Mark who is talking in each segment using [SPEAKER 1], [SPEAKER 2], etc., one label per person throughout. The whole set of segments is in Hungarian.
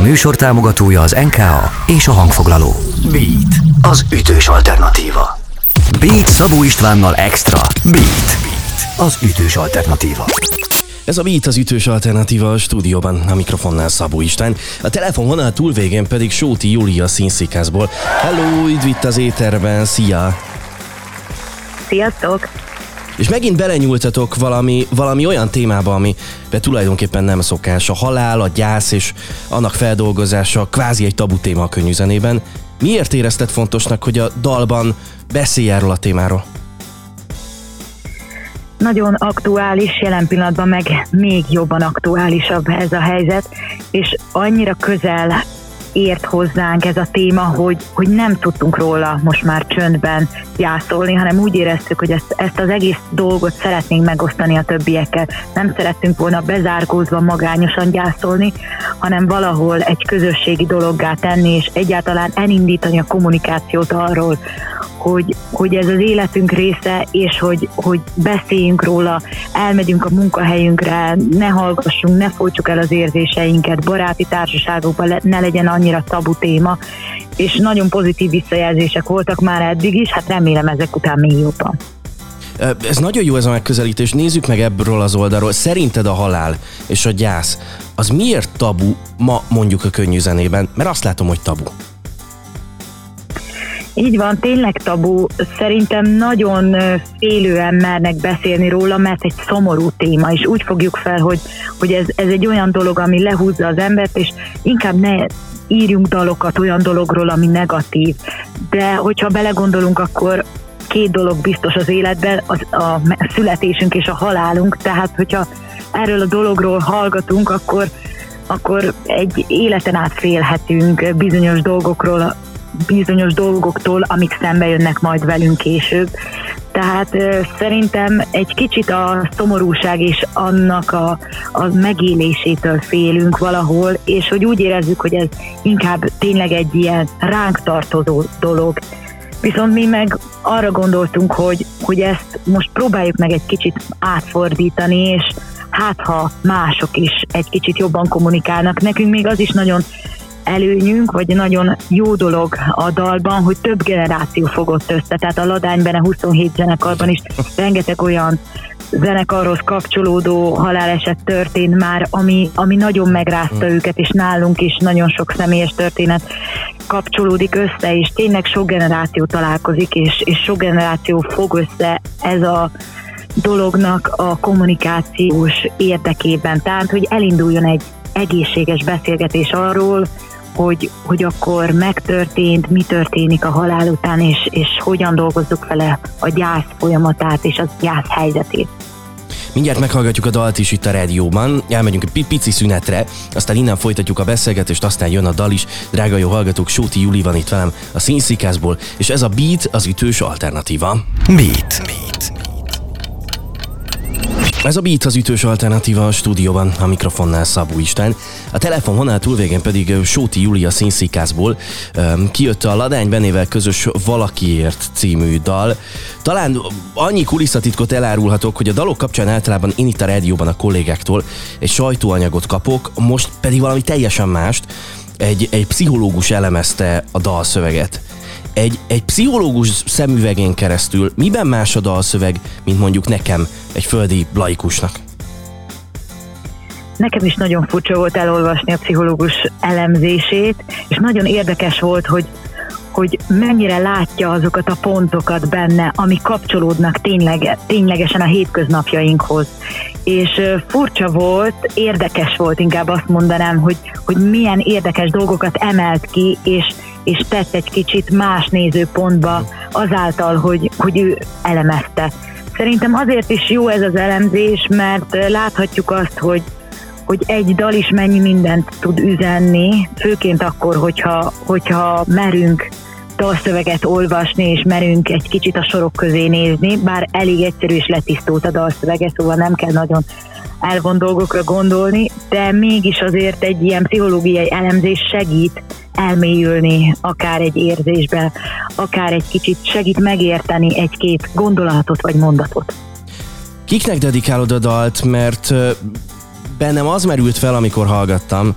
[SPEAKER 1] műsor támogatója az NKA és a hangfoglaló. Beat, az ütős alternatíva. Beat Szabó Istvánnal Extra. Beat, Beat az ütős alternatíva.
[SPEAKER 2] Ez a Beat az ütős alternatíva a stúdióban, a mikrofonnál Szabó István. A telefonvonal túlvégén pedig Sóti Júlia színszékázból. Hello, üdv itt az éterben, szia!
[SPEAKER 3] Sziasztok!
[SPEAKER 2] És megint belenyúltatok valami, valami olyan témába, ami be tulajdonképpen nem szokás. A halál, a gyász és annak feldolgozása kvázi egy tabu téma a könnyűzenében. Miért érezted fontosnak, hogy a dalban beszélj erről a témáról?
[SPEAKER 3] Nagyon aktuális, jelen pillanatban meg még jobban aktuálisabb ez a helyzet, és annyira közel ért hozzánk ez a téma, hogy, hogy nem tudtunk róla most már csöndben gyászolni, hanem úgy éreztük, hogy ezt, ezt az egész dolgot szeretnénk megosztani a többiekkel. Nem szerettünk volna bezárkózva magányosan gyászolni, hanem valahol egy közösségi dologgá tenni, és egyáltalán elindítani a kommunikációt arról, hogy, hogy ez az életünk része, és hogy, hogy beszéljünk róla, elmegyünk a munkahelyünkre, ne hallgassunk, ne folytsuk el az érzéseinket, baráti társaságokban ne legyen annyira tabu téma, és nagyon pozitív visszajelzések voltak már eddig is, hát remélem ezek után még jobban.
[SPEAKER 2] Ez nagyon jó ez a megközelítés. Nézzük meg ebből az oldalról. Szerinted a halál és a gyász, az miért tabu ma mondjuk a könnyű zenében? Mert azt látom, hogy tabu.
[SPEAKER 3] Így van, tényleg tabu. Szerintem nagyon félően mernek beszélni róla, mert egy szomorú téma, és úgy fogjuk fel, hogy, hogy ez, ez egy olyan dolog, ami lehúzza az embert, és inkább ne írjunk dalokat olyan dologról, ami negatív. De hogyha belegondolunk, akkor két dolog biztos az életben, az a születésünk és a halálunk, tehát hogyha erről a dologról hallgatunk, akkor akkor egy életen át félhetünk bizonyos dolgokról, bizonyos dolgoktól, amik szembe jönnek majd velünk később. Tehát szerintem egy kicsit a szomorúság és annak a, a megélésétől félünk valahol, és hogy úgy érezzük, hogy ez inkább tényleg egy ilyen ránk tartozó dolog. Viszont mi meg arra gondoltunk, hogy, hogy ezt most próbáljuk meg egy kicsit átfordítani, és hát ha mások is egy kicsit jobban kommunikálnak, nekünk még az is nagyon előnyünk, vagy nagyon jó dolog a dalban, hogy több generáció fogott össze. Tehát a Ladányben a 27 zenekarban is rengeteg olyan zenekarhoz kapcsolódó haláleset történt már, ami, ami nagyon megrázta hmm. őket, és nálunk is nagyon sok személyes történet kapcsolódik össze, és tényleg sok generáció találkozik, és, és sok generáció fog össze ez a dolognak a kommunikációs érdekében. Tehát, hogy elinduljon egy egészséges beszélgetés arról, hogy, hogy akkor megtörtént, mi történik a halál után, és, és hogyan dolgozzuk vele a gyász folyamatát és a gyász helyzetét.
[SPEAKER 2] Mindjárt meghallgatjuk a dalt is itt a rádióban, elmegyünk egy pici szünetre, aztán innen folytatjuk a beszélgetést, aztán jön a dal is. Drága jó hallgatók, Sóti Juli van itt velem a színszikázból, és ez a Beat az ütős alternatíva.
[SPEAKER 1] Beat. Beat.
[SPEAKER 2] Ez a Beat az ütős alternatíva a stúdióban, a mikrofonnál Szabó István. A telefon vonal túlvégén pedig Sóti Júlia színszíkászból kijött a Ladány Benével közös Valakiért című dal. Talán annyi kulisszatitkot elárulhatok, hogy a dalok kapcsán általában én itt a rádióban a kollégáktól egy sajtóanyagot kapok, most pedig valami teljesen mást. Egy, egy pszichológus elemezte a dalszöveget egy, egy pszichológus szemüvegén keresztül miben más a dalszöveg, mint mondjuk nekem, egy földi laikusnak?
[SPEAKER 3] Nekem is nagyon furcsa volt elolvasni a pszichológus elemzését, és nagyon érdekes volt, hogy hogy mennyire látja azokat a pontokat benne, ami kapcsolódnak tényleg, ténylegesen a hétköznapjainkhoz. És furcsa volt, érdekes volt inkább azt mondanám, hogy, hogy milyen érdekes dolgokat emelt ki, és, és tett egy kicsit más nézőpontba azáltal, hogy, hogy ő elemezte. Szerintem azért is jó ez az elemzés, mert láthatjuk azt, hogy hogy egy dal is mennyi mindent tud üzenni, főként akkor, hogyha, hogyha merünk dalszöveget olvasni, és merünk egy kicsit a sorok közé nézni, bár elég egyszerű és letisztult a dalszövege, szóval nem kell nagyon elvon dolgokra gondolni, de mégis azért egy ilyen pszichológiai elemzés segít elmélyülni akár egy érzésbe, akár egy kicsit segít megérteni egy-két gondolatot vagy mondatot.
[SPEAKER 2] Kiknek dedikálod a dalt, mert bennem az merült fel, amikor hallgattam,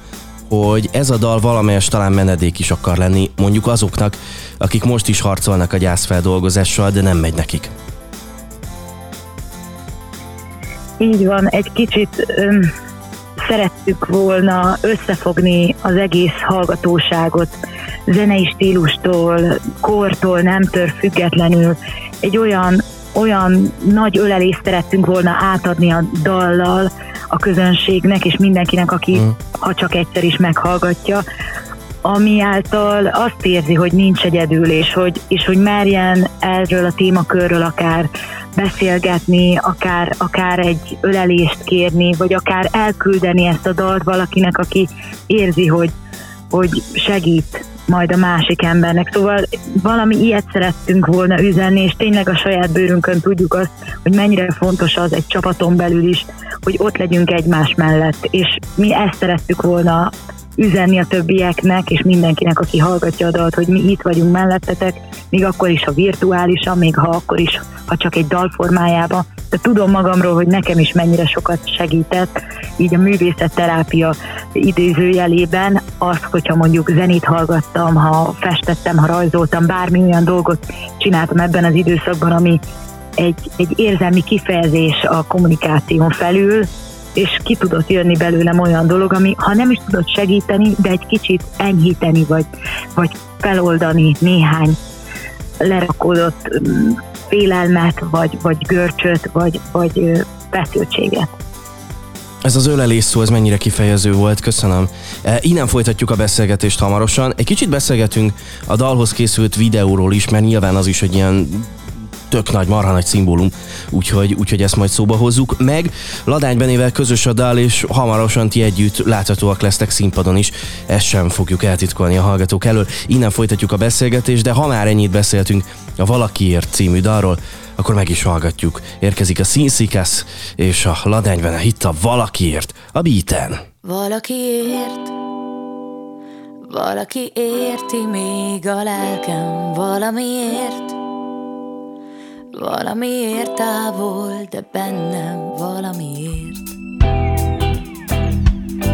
[SPEAKER 2] hogy ez a dal valamelyes talán menedék is akar lenni, mondjuk azoknak, akik most is harcolnak a gyászfeldolgozással, de nem megy nekik.
[SPEAKER 3] Így van, egy kicsit öm, szerettük volna összefogni az egész hallgatóságot, zenei stílustól, kortól, nemtől függetlenül egy olyan, olyan nagy ölelést szerettünk volna átadni a dallal a közönségnek és mindenkinek, aki mm. ha csak egyszer is meghallgatja, ami által azt érzi, hogy nincs egyedül, és hogy, és hogy merjen erről a témakörről akár beszélgetni, akár, akár egy ölelést kérni, vagy akár elküldeni ezt a dalt valakinek, aki érzi, hogy, hogy segít majd a másik embernek. Szóval valami ilyet szerettünk volna üzenni, és tényleg a saját bőrünkön tudjuk azt, hogy mennyire fontos az egy csapaton belül is, hogy ott legyünk egymás mellett, és mi ezt szerettük volna üzenni a többieknek, és mindenkinek, aki hallgatja a dalt, hogy mi itt vagyunk mellettetek, még akkor is, ha virtuálisan, még ha akkor is, ha csak egy dal formájában. De tudom magamról, hogy nekem is mennyire sokat segített, így a művészetterápia idézőjelében az, hogyha mondjuk zenét hallgattam, ha festettem, ha rajzoltam, bármi olyan dolgot csináltam ebben az időszakban, ami egy, egy érzelmi kifejezés a kommunikáción felül, és ki tudott jönni belőlem olyan dolog, ami ha nem is tudott segíteni, de egy kicsit enyhíteni, vagy, vagy feloldani néhány lerakódott mm, félelmet, vagy, vagy görcsöt, vagy, vagy feszültséget.
[SPEAKER 2] Ez az ölelés szó, ez mennyire kifejező volt, köszönöm. E, innen folytatjuk a beszélgetést hamarosan. Egy kicsit beszélgetünk a dalhoz készült videóról is, mert nyilván az is egy ilyen tök nagy, marha nagy szimbólum, úgyhogy, úgyhogy ezt majd szóba hozzuk. Meg Ladány Benével közös a dal, és hamarosan ti együtt láthatóak lesztek színpadon is. Ezt sem fogjuk eltitkolni a hallgatók elől. Innen folytatjuk a beszélgetést, de ha már ennyit beszéltünk a Valakiért című dalról, akkor meg is hallgatjuk. Érkezik a Színszikasz és a Ladány Bene hitt a Valakiért, a beaten.
[SPEAKER 4] Valakiért valaki érti még a lelkem valamiért Valamiért távol, de bennem valamiért.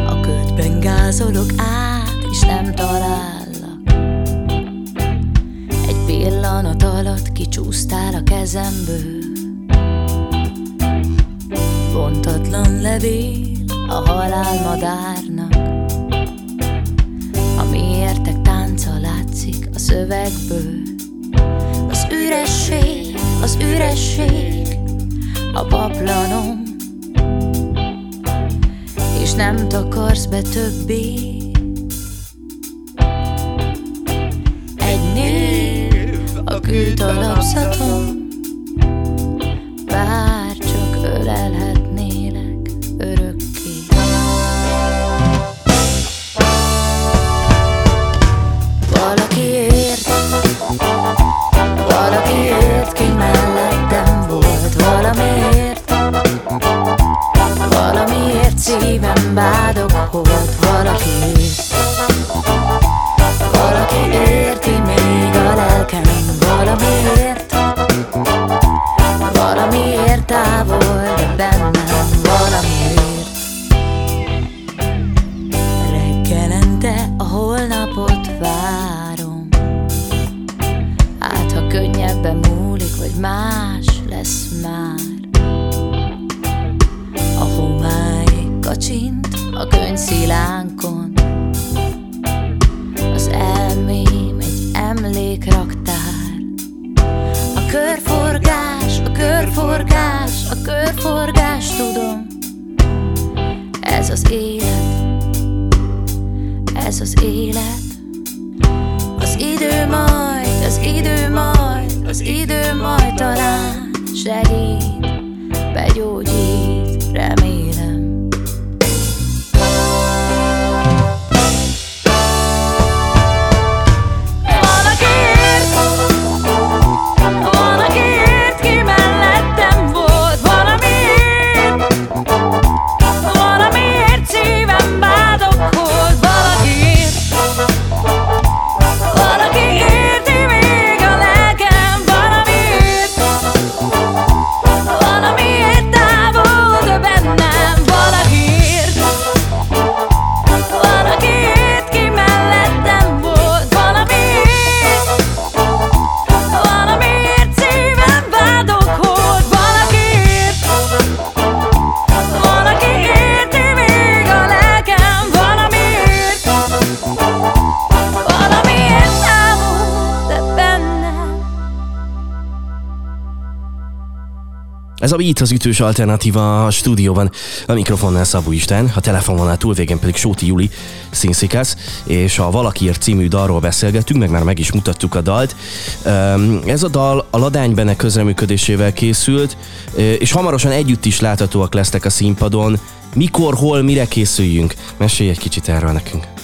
[SPEAKER 4] A ködben gázolok át, és nem talállak. Egy pillanat alatt kicsúsztál a kezemből. Vontatlan levél a halálmadárnak Ami értek tánca látszik a szövegből. Az üresség az üresség a paplanom És nem takarsz be többé. Egy név a kültalapzatom Bár bádokolt Valakiért Valaki emlékraktár A körforgás, a körforgás, a körforgás tudom. Ez az élet, ez az élet. Az idő majd, az idő majd, az idő majd talán segít, begyógyít, remélem.
[SPEAKER 2] Ez a Beat az ütős alternatíva a stúdióban. A mikrofonnál Szabó Isten, a telefononál túlvégén pedig Sóti Juli színszikász, és a Valakiért című dalról beszélgettünk, meg már meg is mutattuk a dalt. Ez a dal a Ladány Bene közreműködésével készült, és hamarosan együtt is láthatóak lesznek a színpadon. Mikor, hol, mire készüljünk? Mesélj egy kicsit erről nekünk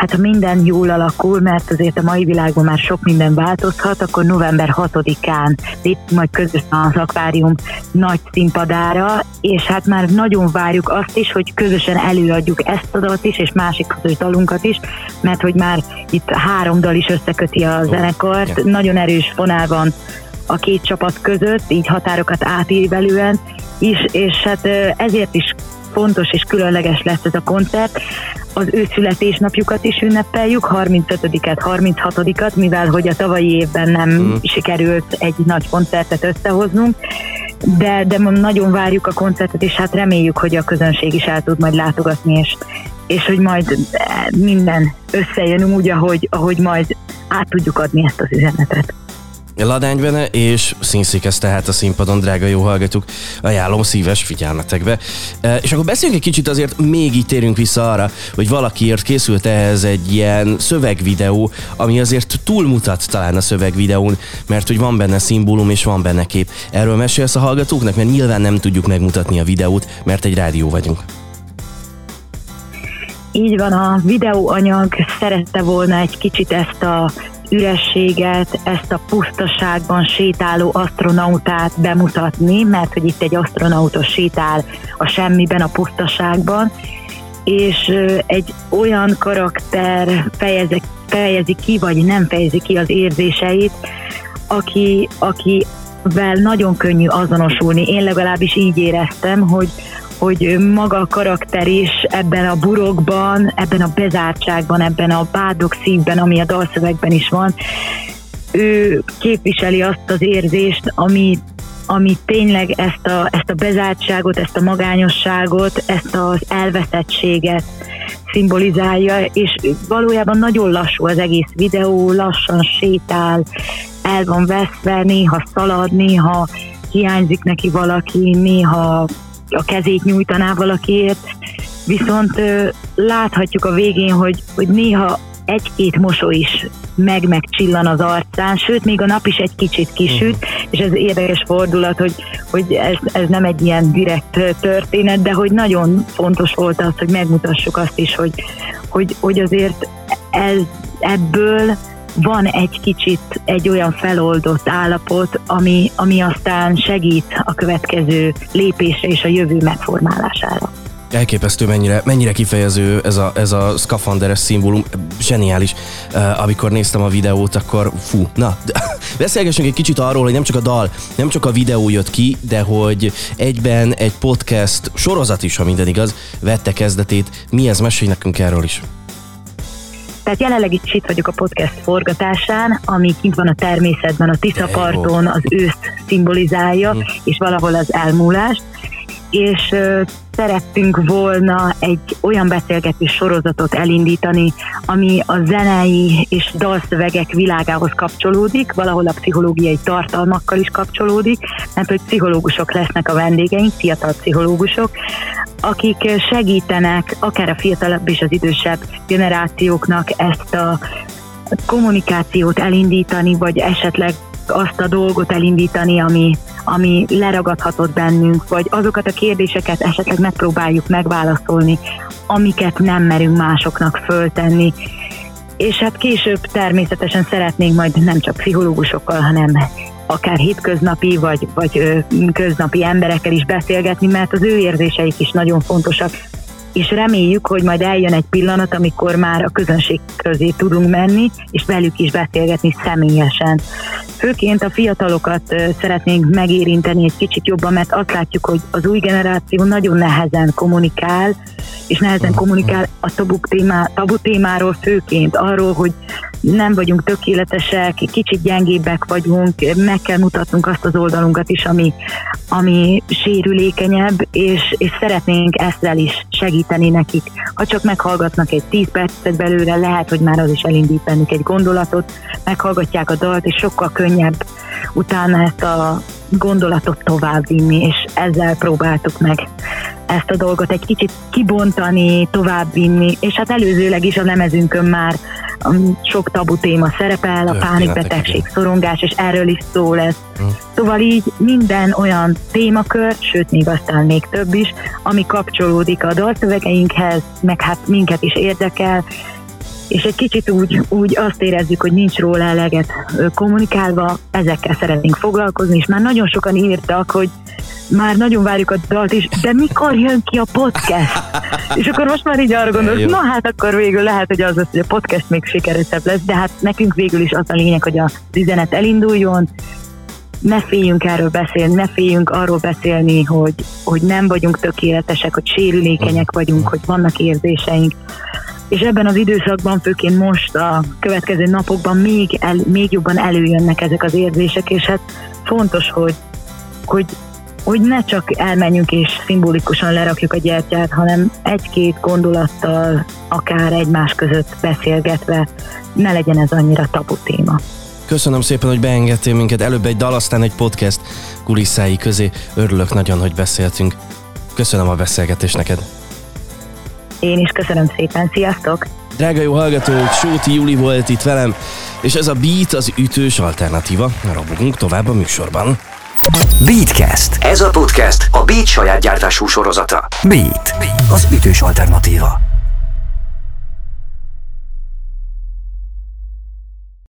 [SPEAKER 3] hát ha minden jól alakul, mert azért a mai világban már sok minden változhat, akkor november 6-án lépünk majd közösen az akvárium nagy színpadára, és hát már nagyon várjuk azt is, hogy közösen előadjuk ezt a dalt is, és másik közös dalunkat is, mert hogy már itt három dal is összeköti a zenekart, nagyon erős vonal van a két csapat között, így határokat átívelően is, és hát ezért is fontos és különleges lesz ez a koncert. Az ő születésnapjukat is ünnepeljük, 35-et, 36-at, mivel hogy a tavalyi évben nem mm. sikerült egy nagy koncertet összehoznunk, de, de nagyon várjuk a koncertet, és hát reméljük, hogy a közönség is el tud majd látogatni, és, és hogy majd minden összejön úgy, ahogy, ahogy majd át tudjuk adni ezt az üzenetet.
[SPEAKER 2] Ladánybene és színszékez tehát a színpadon, drága jó hallgatók, ajánlom szíves figyelmetekbe. E, és akkor beszéljünk egy kicsit azért, még így térünk vissza arra, hogy valakiért készült ehhez egy ilyen szövegvideó, ami azért túlmutat talán a szövegvideón, mert hogy van benne szimbólum és van benne kép. Erről mesélsz a hallgatóknak, mert nyilván nem tudjuk megmutatni a videót, mert egy rádió vagyunk.
[SPEAKER 3] Így van, a videóanyag szerette volna egy kicsit ezt a ürességet, ezt a pusztaságban sétáló astronautát bemutatni, mert hogy itt egy astronauta sétál a semmiben, a pusztaságban, és egy olyan karakter fejezi, fejezi ki, vagy nem fejezi ki az érzéseit, aki, akivel nagyon könnyű azonosulni. Én legalábbis így éreztem, hogy, hogy maga a karakter is ebben a burokban, ebben a bezártságban, ebben a bádok szívben, ami a dalszövegben is van, ő képviseli azt az érzést, ami, ami tényleg ezt a, ezt a bezártságot, ezt a magányosságot, ezt az elveszettséget szimbolizálja, és valójában nagyon lassú az egész videó, lassan sétál, el van veszve, néha szalad, néha hiányzik neki valaki, néha a kezét nyújtaná valakiért, viszont láthatjuk a végén, hogy, hogy néha egy-két mosoly is meg-meg csillan az arcán, sőt, még a nap is egy kicsit kisüt, uh-huh. és ez érdekes fordulat, hogy, hogy ez, ez nem egy ilyen direkt történet, de hogy nagyon fontos volt az, hogy megmutassuk azt is, hogy, hogy, hogy azért ez, ebből van egy kicsit egy olyan feloldott állapot, ami, ami aztán segít a következő lépésre és a jövő megformálására.
[SPEAKER 2] Elképesztő, mennyire, mennyire kifejező ez a, ez a szkafanderes szimbólum, zseniális. Uh, amikor néztem a videót, akkor fú, na, beszélgessünk egy kicsit arról, hogy nem csak a dal, nem csak a videó jött ki, de hogy egyben egy podcast sorozat is, ha minden igaz, vette kezdetét. Mi ez? Mesélj nekünk erről is.
[SPEAKER 3] Tehát jelenleg itt itt vagyok a podcast forgatásán, ami kint van a természetben, a Tiszaparton, az őszt szimbolizálja, hm. és valahol az elmúlást és szerettünk volna egy olyan beszélgetés sorozatot elindítani, ami a zenei és dalszövegek világához kapcsolódik, valahol a pszichológiai tartalmakkal is kapcsolódik, mert hogy pszichológusok lesznek a vendégeink, fiatal pszichológusok, akik segítenek akár a fiatalabb és az idősebb generációknak ezt a kommunikációt elindítani, vagy esetleg azt a dolgot elindítani, ami, ami leragadhatott bennünk, vagy azokat a kérdéseket esetleg megpróbáljuk megválaszolni, amiket nem merünk másoknak föltenni. És hát később természetesen szeretnénk majd nem csak pszichológusokkal, hanem akár hétköznapi vagy, vagy köznapi emberekkel is beszélgetni, mert az ő érzéseik is nagyon fontosak és reméljük, hogy majd eljön egy pillanat, amikor már a közönség közé tudunk menni, és velük is beszélgetni személyesen. Főként a fiatalokat szeretnénk megérinteni egy kicsit jobban, mert azt látjuk, hogy az új generáció nagyon nehezen kommunikál, és nehezen kommunikál a tabu, témá, tabu témáról főként, arról, hogy nem vagyunk tökéletesek, kicsit gyengébbek vagyunk, meg kell mutatnunk azt az oldalunkat is, ami, ami sérülékenyebb, és, és szeretnénk ezzel is segíteni nekik. Ha csak meghallgatnak egy 10 percet belőle, lehet, hogy már az is elindít bennük egy gondolatot, meghallgatják a dalt, és sokkal könnyebb utána ezt a gondolatot továbbvinni, és ezzel próbáltuk meg ezt a dolgot egy kicsit kibontani, továbbvinni, és hát előzőleg is a lemezünkön már um, sok tabu téma szerepel, a pánikbetegség, szorongás, és erről is szó lesz. Hmm. Szóval így minden olyan témakör, sőt még aztán még több is, ami kapcsolódik a dalszövegeinkhez, meg hát minket is érdekel, és egy kicsit úgy, úgy azt érezzük, hogy nincs róla eleget kommunikálva, ezekkel szeretnénk foglalkozni, és már nagyon sokan írtak, hogy már nagyon várjuk a dalt is, de mikor jön ki a podcast? és akkor most már így arra gondolok, na hát akkor végül lehet, hogy az lesz, hogy a podcast még sikeresebb lesz, de hát nekünk végül is az a lényeg, hogy a üzenet elinduljon, ne féljünk erről beszélni, ne féljünk arról beszélni, hogy, hogy nem vagyunk tökéletesek, hogy sérülékenyek vagyunk, hogy vannak érzéseink, és ebben az időszakban, főként most a következő napokban még, el, még jobban előjönnek ezek az érzések, és hát fontos, hogy, hogy, hogy ne csak elmenjünk és szimbolikusan lerakjuk a gyertyát, hanem egy-két gondolattal, akár egymás között beszélgetve, ne legyen ez annyira tabu téma.
[SPEAKER 2] Köszönöm szépen, hogy beengedtél minket. Előbb egy dal, aztán egy podcast kulisszái közé. Örülök nagyon, hogy beszéltünk. Köszönöm a beszélgetést neked.
[SPEAKER 3] Én is köszönöm szépen, sziasztok!
[SPEAKER 2] Drága jó hallgatók, Sóti Juli volt itt velem, és ez a Beat az ütős alternatíva. Rabogunk tovább a műsorban.
[SPEAKER 1] Beatcast. Ez a podcast a Beat saját gyártású sorozata. Beat, az ütős alternatíva.